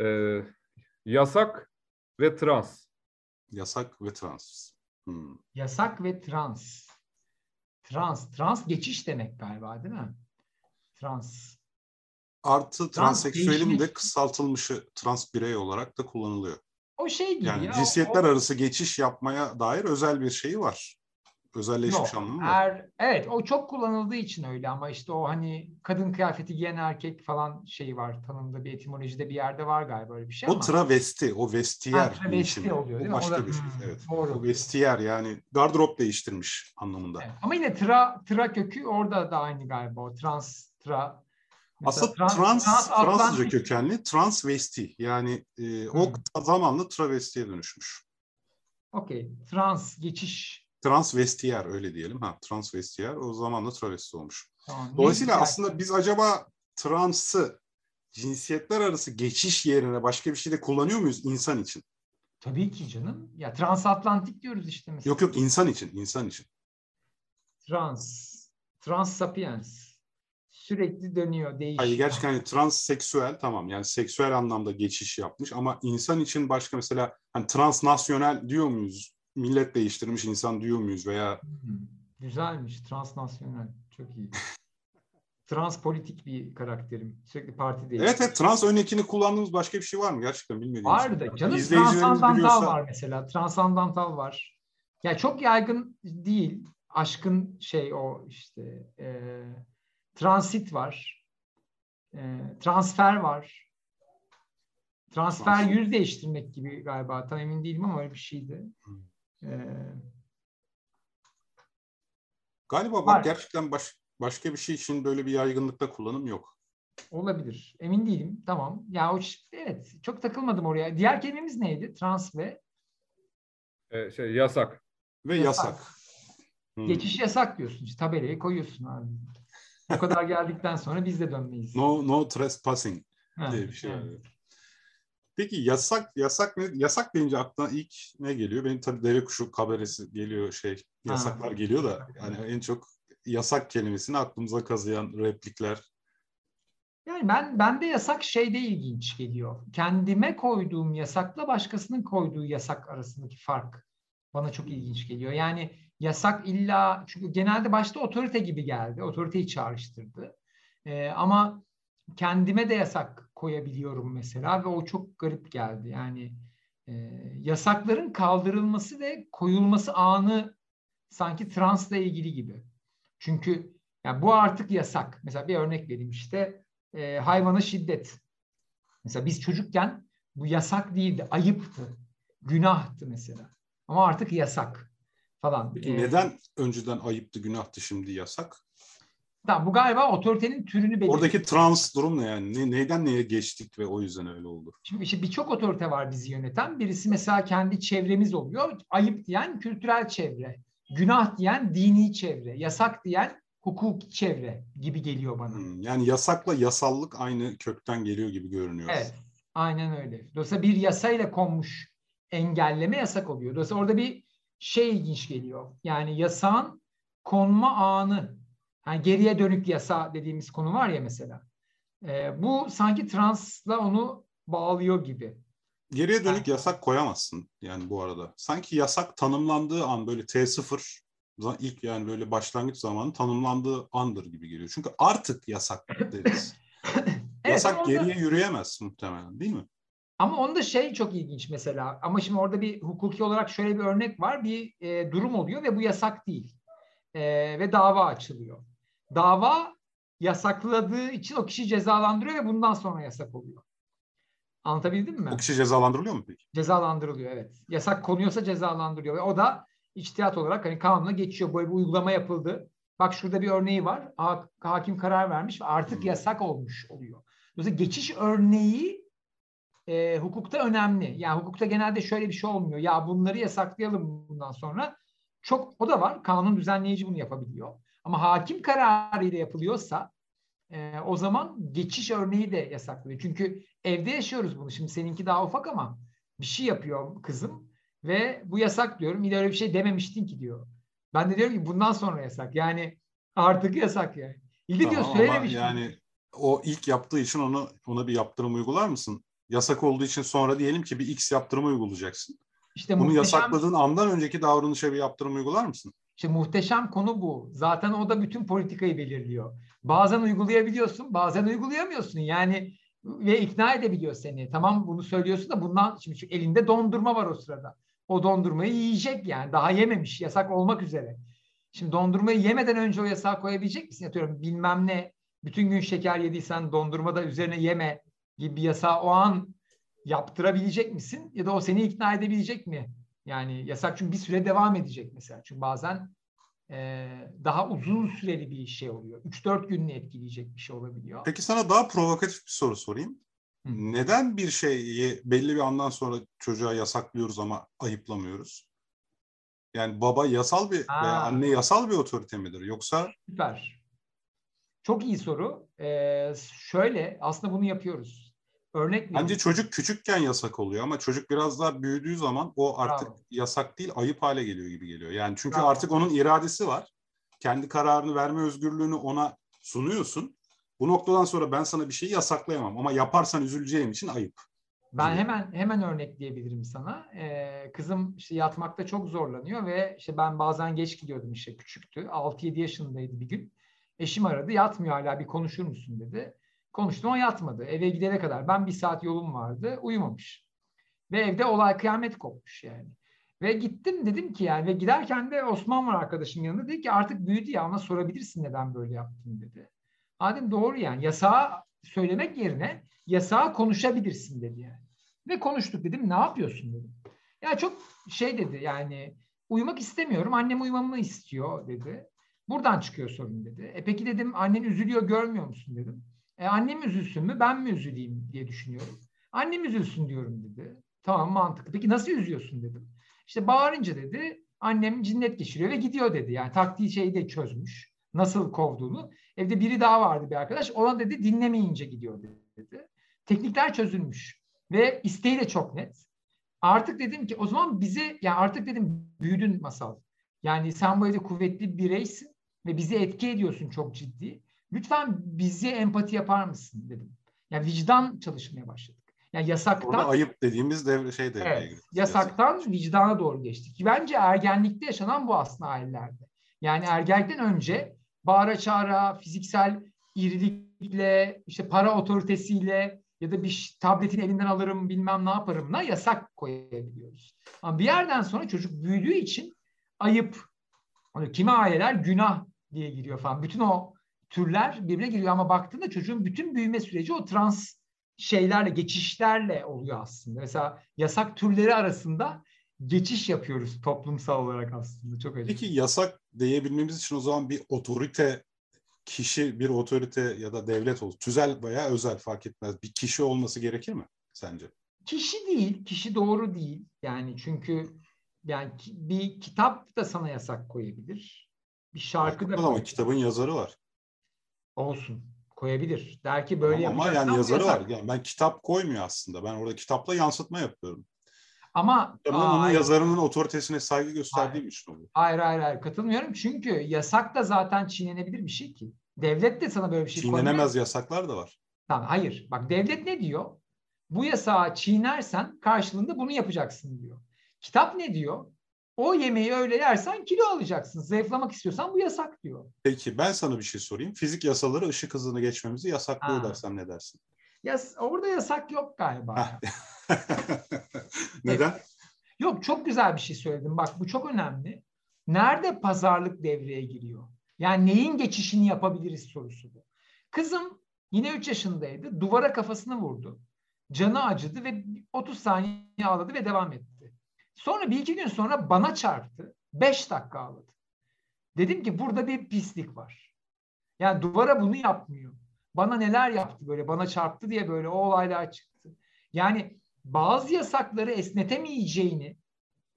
Ee, yasak ve trans. Yasak ve trans. Hmm. Yasak ve trans. Trans. Trans geçiş demek galiba değil mi? Trans. Artı transseksüelin de kısaltılmışı trans birey olarak da kullanılıyor. O şey gibi Yani ya. cinsiyetler o, arası geçiş yapmaya dair özel bir şeyi var. Özelleşmiş Yok, anlamı er, evet o çok kullanıldığı için öyle ama işte o hani kadın kıyafeti giyen erkek falan şeyi var tanımda bir etimolojide bir yerde var galiba öyle bir şey O ama. travesti, o vestiyer. Ha, travesti değişimi. oluyor, değil o mi? O başka da- bir şey. Hmm, Evet. doğru. O vestiyer yani gardırop değiştirmiş anlamında. Evet. Ama yine tra, tra kökü orada da aynı galiba o trans tra. Mesela Aslında trans, transatlantik- Fransızca kökenli transvesti yani e, o Hmm. kısa zamanla travestiye dönüşmüş. Okey. Trans geçiş. Transvestiyer öyle diyelim. Ha, transvestiyer o zamanla travesti olmuş. Tamam. Dolayısıyla Ne- aslında biz acaba transı cinsiyetler arası geçiş yerine başka bir şey de kullanıyor muyuz insan için? Tabii ki canım. Ya transatlantik diyoruz işte mesela. Yok yok insan için, insan için. Trans. Trans sapiens. Sürekli dönüyor, değişiyor. Hayır gerçekten hani transseksüel tamam yani seksüel anlamda geçiş yapmış ama insan için başka mesela hani transnasyonel diyor muyuz? Millet değiştirmiş insan diyor muyuz veya Hmm, Güzelmiş. Transnasyonel. Çok iyi. Transpolitik bir karakterim. Sürekli parti değiştiriyor. Evet evet trans örnekini kullandığımız başka bir şey var mı? Gerçekten bilmediğim Var için. da canım transandantal biliyorsa- var mesela. Transandantal var. Ya çok yaygın değil. Aşkın şey o işte e, transit var. E, transfer var. Transfer Transfer. yüz değiştirmek gibi galiba. Tam emin değilim ama öyle bir şeydi. E, Galiba Var. bak gerçekten baş, başka bir şey için böyle bir yaygınlıkta kullanım yok. olabilir. Emin değilim. Tamam. Ya o evet çok takılmadım oraya. Diğer kelimemiz neydi? Trans ve Ee, şey yasak. Ve Yasak. yasak. Hmm. geçiş yasak diyorsun. İşte tabelayı koyuyorsun abi. O kadar geldikten sonra biz de dönmeyiz. No, no trespassing Ha, diye bir şey var. evet. Peki yasak yasak ne yasak deyince aklına ilk ne geliyor? Benim tabii deve kuşu kabaresi geliyor şey yasaklar geliyor da yani en çok yasak kelimesini aklımıza kazıyan replikler. Yani ben bende yasak şey de ilginç geliyor. Kendime koyduğum yasakla başkasının koyduğu yasak arasındaki fark bana çok ilginç geliyor. Yani yasak illa çünkü genelde başta otorite gibi geldi. Otoriteyi çağrıştırdı. Ee, ama kendime de yasak koyabiliyorum mesela ve o çok garip geldi. Yani e, yasakların kaldırılması ve koyulması anı sanki transla ilgili gibi. Çünkü yani bu artık yasak. Mesela bir örnek vereyim işte e, hayvana şiddet. Mesela biz çocukken bu yasak değildi, ayıptı, günahtı mesela. Ama artık yasak falan. Peki Ee, neden önceden ayıptı, günahtı şimdi yasak? Tamam, bu galiba otoritenin türünü belirliyor. Oradaki trans durum ne yani? Ne, neyden neye geçtik ve o yüzden öyle oldu? Şimdi işte birçok otorite var bizi yöneten. Birisi mesela kendi çevremiz oluyor. Ayıp diyen kültürel çevre. Günah diyen dini çevre. Yasak diyen hukuki çevre gibi geliyor bana. Hmm, Yani yasakla yasallık aynı kökten geliyor gibi görünüyor. Evet. Aynen öyle. Dolayısıyla bir yasayla konmuş engelleme yasak oluyor. Dolayısıyla orada bir şey ilginç geliyor. Yani yasağın konma anı. Yani geriye dönük yasa dediğimiz konu var ya mesela. Ee, bu sanki transla onu bağlıyor gibi. Geriye dönük yasak koyamazsın yani bu arada. Sanki yasak tanımlandığı an böyle T0 za- ilk yani böyle başlangıç zamanı tanımlandığı andır gibi geliyor. Çünkü artık yasak deriz. Evet, yasak orada- geriye yürüyemez muhtemelen değil mi? Ama onda şey çok ilginç mesela. Ama şimdi orada bir hukuki olarak şöyle bir örnek var. Bir e, durum oluyor ve bu yasak değil. E, ve dava açılıyor. Dava yasakladığı için o kişi cezalandırıyor ve bundan sonra yasak oluyor. Anlatabildim mi? O kişi cezalandırılıyor mu peki? Cezalandırılıyor evet. Yasak konuyorsa cezalandırılıyor ve o da içtihat olarak hani kanuna geçiyor. Böyle bir uygulama yapıldı. Bak şurada bir örneği var. Ha- Hakim karar vermiş ve artık Hmm. yasak olmuş oluyor. Dolayısıyla geçiş örneği e, hukukta önemli. Yani hukukta genelde şöyle bir şey olmuyor. Ya bunları yasaklayalım bundan sonra. Çok o da var. Kanun düzenleyici bunu yapabiliyor. Ama hakim kararıyla yapılıyorsa e, o zaman geçiş örneği de yasaklıyor. Çünkü evde yaşıyoruz bunu. Şimdi seninki daha ufak ama bir şey yapıyor kızım ve bu yasak diyorum. Öyle bir şey dememiştin ki diyor. Ben de diyorum ki bundan sonra yasak. Yani artık yasak yani. Diyor Tamam ama söylememiştin. yani o ilk yaptığı için ona ona bir yaptırım uygular mısın? yasak olduğu için sonra diyelim ki bir X yaptırımı uygulayacaksın. İşte Bunu muhteşem- yasakladığın andan önceki davranışa bir yaptırım uygular mısın? İşte muhteşem konu bu. Zaten o da bütün politikayı belirliyor. Bazen uygulayabiliyorsun, bazen uygulayamıyorsun. Yani ve ikna edebiliyor seni. Tamam bunu söylüyorsun da bundan şimdi çünkü elinde dondurma var o sırada. O dondurmayı yiyecek yani. Daha yememiş. Yasak olmak üzere. Şimdi dondurmayı yemeden önce o yasağı koyabilecek misin? Atıyorum bilmem ne. Bütün gün şeker yediysen dondurma da üzerine yeme gibi bir yasağı o an yaptırabilecek misin? Ya da o seni ikna edebilecek mi? Yani yasak çünkü bir süre devam edecek mesela. Çünkü bazen e, daha uzun süreli bir şey oluyor. 3-4 gününü etkileyecek bir şey olabiliyor. Peki sana daha provokatif bir soru sorayım. Hı. Neden bir şeyi belli bir andan sonra çocuğa yasaklıyoruz ama ayıplamıyoruz? Yani baba yasal bir veya Ha. anne yasal bir otorite midir? Yoksa Süper. Çok iyi soru. Ee, şöyle aslında bunu yapıyoruz. Örnek bence çocuk küçükken yasak oluyor ama çocuk biraz daha büyüdüğü zaman o artık Bravo. yasak değil ayıp hale geliyor gibi geliyor. Yani çünkü Bravo. artık onun iradesi var. Kendi kararını verme özgürlüğünü ona sunuyorsun. Bu noktadan sonra ben sana bir şeyi yasaklayamam ama yaparsan üzüleceğim için ayıp. Ben hemen hemen örnekleyebilirim sana. Ee, kızım işte yatmakta çok zorlanıyor ve işte ben bazen geç gidiyordum işte küçüktü. 6-7 yaşındaydı bir gün. Eşim aradı yatmıyor hala bir konuşur musun dedi. Konuştum o yatmadı. Eve gidene kadar ben bir saat yolum vardı uyumamış. Ve evde olay kıyamet kopmuş yani. Ve gittim dedim ki yani ve giderken de Osman var arkadaşım yanında dedi ki artık büyüdü ya ona sorabilirsin neden böyle yaptın dedi. Adem doğru yani yasağı söylemek yerine yasağı konuşabilirsin dedi yani. Ve konuştuk dedim ne yapıyorsun dedim. Ya çok şey dedi yani uyumak istemiyorum annem uyumamı istiyor dedi. Buradan çıkıyor sorun dedi. E peki dedim annen üzülüyor görmüyor musun dedim. E annem üzülsün mü ben mi üzüleyim diye düşünüyorum. Annem üzülsün diyorum dedi. Tamam mantıklı. Peki nasıl üzüyorsun dedim. İşte bağırınca dedi annem cinnet geçiriyor ve gidiyor dedi. Yani taktiği şeyi de çözmüş. Nasıl kovduğunu. Evde biri daha vardı bir arkadaş. Ona dedi dinlemeyince gidiyor dedi. Teknikler çözülmüş. Ve isteği de çok net. Artık dedim ki o zaman bizi yani artık dedim büyüdün masal. Yani sen bu evde kuvvetli bir bireysin ve bizi etki ediyorsun çok ciddi. Lütfen bizi empati yapar mısın dedim. Yani vicdan çalışmaya başladık. Yani yasaktan Orada ayıp dediğimiz devre şey devreye Evet, giriyor. yasaktan vicdana doğru geçtik. Bence ergenlikte yaşanan bu aslında ailelerde. Yani ergenlikten önce bağıra çağıra, fiziksel irilikle, işte para otoritesiyle ya da bir tabletin elinden alırım bilmem ne yaparımla yasak koyabiliyoruz. Ama bir yerden sonra çocuk büyüdüğü için ayıp, hani kimi aileler günah diye giriyor falan. Bütün o türler birbirine giriyor ama baktığında çocuğun bütün büyüme süreci o trans şeylerle, geçişlerle oluyor aslında. Mesela yasak türleri arasında geçiş yapıyoruz toplumsal olarak aslında. Çok önemli. Peki yasak diyebilmemiz için o zaman bir otorite kişi bir otorite ya da devlet olur. Tüzel veya özel fark etmez. Bir kişi olması gerekir mi sence? Kişi değil, kişi doğru değil. Yani çünkü yani bir kitap da sana yasak koyabilir. Bir şarkı da Ama koyabilir. kitabın yazarı var. Olsun koyabilir. Der ki böyle ama yani yazarı var. Yani ben kitap koymuyor aslında. Ben orada kitapla yansıtma yapıyorum. Ama Aa, onun hayır. yazarının otoritesine saygı gösterdiğim için oluyor. Hayır hayır hayır katılmıyorum. Çünkü yasak da zaten çiğnenebilir bir şey ki. Devlet de sana böyle bir şey koymuyor. Çiğnenemez yasaklar da var. Tamam, hayır. Bak devlet ne diyor? Bu yasağı çiğnersen karşılığında bunu yapacaksın diyor. Kitap ne diyor? O yemeği öyle yersen kilo alacaksın. Zayıflamak istiyorsan bu yasak diyor. Peki ben sana bir şey sorayım. Fizik yasaları ışık hızını geçmemizi yasaklıyor Ha. dersem ne dersin? Yas orada yasak yok galiba. Neden? Yok çok güzel bir şey söyledim. Bak bu çok önemli. Nerede pazarlık devreye giriyor? Yani neyin geçişini yapabiliriz sorusu bu. Kızım yine 3 yaşındaydı. Duvara kafasını vurdu. Canı acıdı ve 30 saniye ağladı ve devam etti. Sonra bir iki gün sonra bana çarptı. 5 dakika ağladı. Dedim ki burada bir pislik var. Yani duvara bunu yapmıyor. Bana neler yaptı böyle bana çarptı diye böyle o olaylar çıktı. Yani bazı yasakları esnetemeyeceğini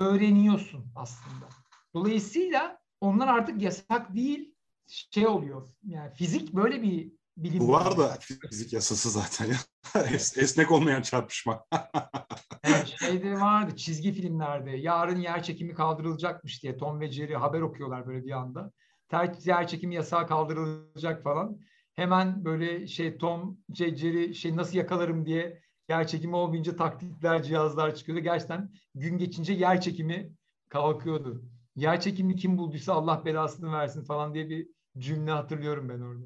öğreniyorsun aslında. Dolayısıyla onlar artık yasak değil şey oluyor. Yani fizik böyle bir bilim. Bu var da fizik yasası zaten ya. Es- Esnek olmayan çarpışma. Şeyde vardı çizgi filmlerde yarın yer çekimi kaldırılacakmış diye Tom ve Jerry haber okuyorlar böyle bir anda. Ter, yer çekimi yasağı kaldırılacak falan. Hemen böyle şey Tom, şey, Jerry şey nasıl yakalarım diye yer çekimi olmayınca taktikler, cihazlar çıkıyordu. Gerçekten gün geçince yer çekimi kalkıyordu. Yer çekimini kim bulduysa Allah belasını versin falan diye bir cümle hatırlıyorum ben orada.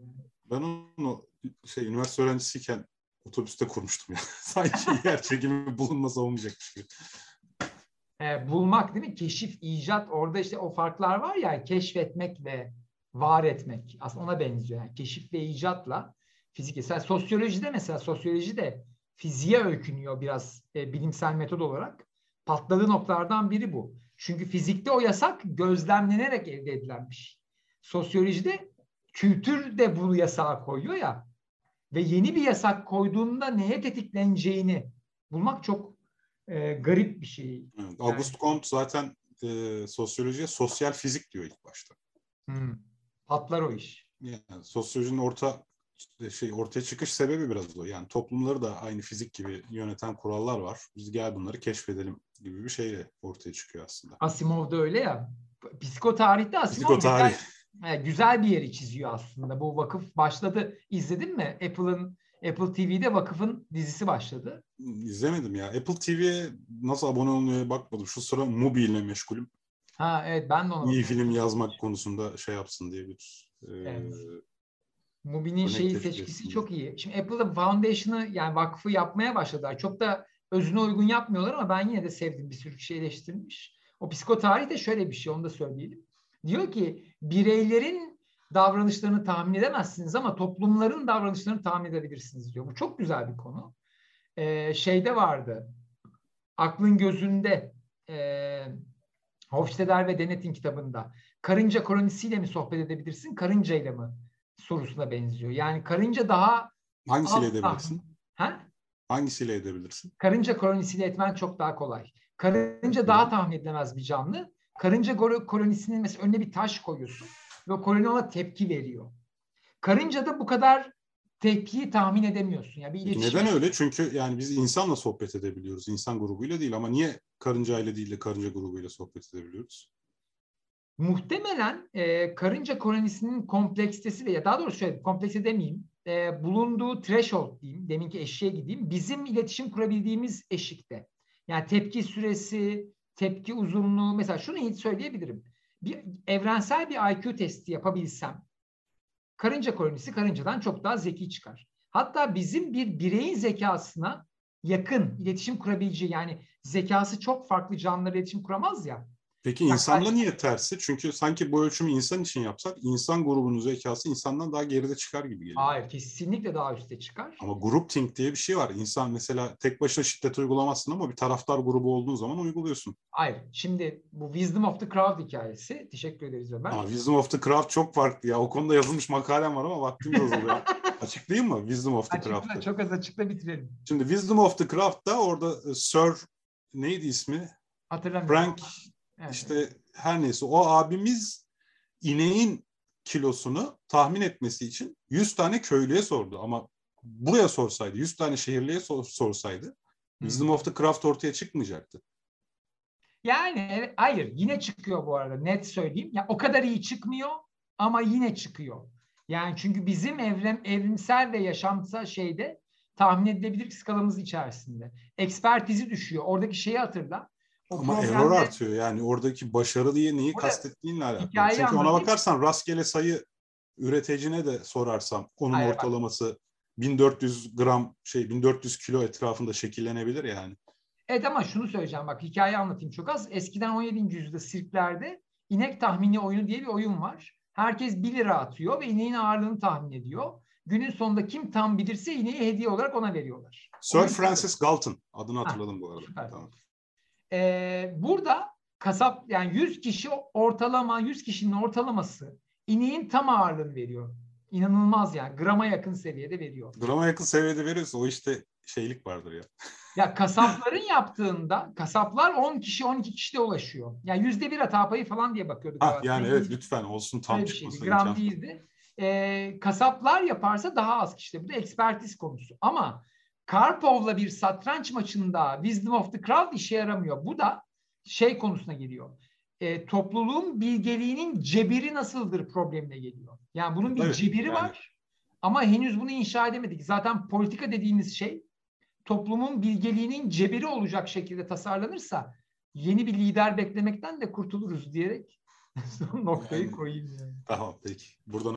Ben onu şey üniversite öğrencisiyken otobüste kurmuştum ya. Sanki yer çekimi bulunmasa olmayacakmış gibi. E, bulmak değil mi? Keşif, icat orada işte o farklar var ya keşfetmek ve var etmek. Aslında ona benziyor. Yani keşif ve icatla fizik. Mesela sosyolojide mesela sosyolojide fiziğe öykünüyor biraz e, bilimsel metod olarak. Patladığı noktalardan biri bu. Çünkü fizikte o yasak gözlemlenerek elde edilen bir şey. Sosyolojide kültür de bu yasağı koyuyor ya ve yeni bir yasak koyduğunda neye tetikleneceğini bulmak çok e, garip bir şey. Evet, Auguste Comte zaten e, sosyolojiye sosyal fizik diyor ilk başta. Hmm. Patlar o iş. Yani sosyolojinin orta şey ortaya çıkış sebebi biraz o. Yani toplumları da aynı fizik gibi yöneten kurallar var. Biz gel bunları keşfedelim gibi bir şeyle ortaya çıkıyor aslında. Asimov da öyle ya. Psikotarihte Asimov Psikotarih. Güzel, bir yeri çiziyor aslında. Bu vakıf başladı. İzledin mi? Apple'ın Apple TV'de vakıfın dizisi başladı. İzlemedim ya. Apple TV'ye nasıl abone olmaya bakmadım. Şu sıra Mubi ile meşgulüm. Ha evet ben de ona İyi film yazmak konusunda şey yapsın diye bir e, Evet. Mubi'nin Örnek şeyi seçkisi çok iyi. Şimdi Apple'da Foundation'ı yani vakfı yapmaya başladılar. Çok da özüne uygun yapmıyorlar ama ben yine de sevdim. Bir sürü kişi eleştirilmiş. O psikotarih de şöyle bir şey onu da söyleyelim. Diyor ki bireylerin davranışlarını tahmin edemezsiniz ama toplumların davranışlarını tahmin edebilirsiniz diyor. Bu çok güzel bir konu. Ee, şeyde vardı. Aklın gözünde e, Hofstadter ve Denet'in kitabında karınca kolonisiyle mi sohbet edebilirsin, karıncayla mı sorusuna benziyor. Yani karınca daha hangisiyle alt edebilirsin? Ha? Hangisiyle edebilirsin? Karınca kolonisiyle etmen çok daha kolay. Karınca daha tahmin edilemez bir canlı. Karınca kolonisinin mesela önüne bir taş koyuyorsun ve koloni ona tepki veriyor. Karınca da bu kadar tepkiyi tahmin edemiyorsun. Yani bir iletişim. neden öyle? Çünkü yani biz insanla sohbet edebiliyoruz. İnsan grubuyla değil ama niye karıncayla değil de karınca grubuyla sohbet edebiliyoruz? Muhtemelen e, karınca kolonisinin kompleksitesi veya daha doğrusu şöyle kompleksite demeyeyim. E, bulunduğu threshold diyeyim. Deminki eşiğe gideyim. Bizim iletişim kurabildiğimiz eşikte. Yani tepki süresi, tepki uzunluğu. Mesela şunu hiç söyleyebilirim. Bir evrensel bir IQ testi yapabilsem karınca kolonisi karıncadan çok daha zeki çıkar. Hatta bizim bir bireyin zekasına yakın iletişim kurabileceği yani zekası çok farklı canlılarla iletişim kuramaz ya. Peki Ya insanda karşı- niye tersi? Çünkü sanki bu ölçümü insan için yapsak insan grubunun zekası insandan daha geride çıkar gibi geliyor. Hayır kesinlikle daha üste çıkar. Ama group think diye bir şey var. İnsan mesela tek başına şiddet uygulamazsın ama bir taraftar grubu olduğun zaman uyguluyorsun. Hayır. Şimdi bu Wisdom of the Crowd hikayesi. Teşekkür ederiz Ömer. Ama Wisdom of the Craft çok farklı ya. O konuda yazılmış makalem var ama vaktim de azalıyor. Açıklayayım mı Wisdom of the Açıkla, Craft'ı? çok az açıkla bitirelim. Şimdi Wisdom of the Craft'ta orada e, Sir neydi ismi? Hatırlamıyorum. Frank Evet. işte her neyse o abimiz ineğin kilosunu tahmin etmesi için 100 tane köylüye sordu ama buraya sorsaydı 100 tane şehirliye sor- sorsaydı Wisdom of the Craft ortaya çıkmayacaktı. Yani evet, hayır yine çıkıyor bu arada net söyleyeyim. Ya o kadar iyi çıkmıyor ama yine çıkıyor. Yani çünkü bizim evren evrimsel ve yaşamsal şeyde tahmin edilebilir skalamız içerisinde. Ekspertizi düşüyor. Oradaki şeyi hatırla. O Ama programda- error artıyor yani oradaki başarı diye neyi Burada kastettiğinle alakalı. Çünkü ona anlatayım. bakarsan rastgele sayı üreticine de sorarsam onun Hayır, bak. ortalaması 1400 gram şey 1400 kilo etrafında şekillenebilir yani. Evet ama şunu söyleyeceğim bak hikaye anlatayım çok az. Eskiden 17. yüzyılda sirklerde inek tahmini oyunu diye bir oyun var. Herkes 1 lira atıyor ve ineğin ağırlığını tahmin ediyor. Günün sonunda kim tam bilirse ineği hediye olarak ona veriyorlar. Sir Francis Galton adını hatırladım bu arada. süper. Tamam. Ee, burada kasap yani 100 kişi ortalama 100 kişinin ortalaması ineğin tam ağırlığını veriyor. İnanılmaz yani grama yakın seviyede veriyor. Drama yakın seviyede veriyorsa o işte şeylik vardır ya. Ya kasapların yaptığında kasaplar 10 kişi 12 kişide ulaşıyor. Yani yüzde bir hata payı falan diye bakıyorduk. Ha, galiba. yani Değil- evet lütfen olsun tam çıkmasın. Gram imkan. değildi. Ee, kasaplar yaparsa daha az kişide. Bu da ekspertiz konusu. Ama Karpov'la bir satranç maçında Wisdom of the Crowd işe yaramıyor. Bu da şey konusuna geliyor. Ee, topluluğun bilgeliğinin cebiri nasıldır problemine geliyor. Yani bunun bir Evet, cebiri yani- var ama henüz bunu inşa edemedik. Zaten politika dediğimiz şey toplumun bilgeliğinin cebiri olacak şekilde tasarlanırsa yeni bir lider beklemekten de kurtuluruz diyerek son noktayı Yani- koyayım yani. Tamam peki. Buradan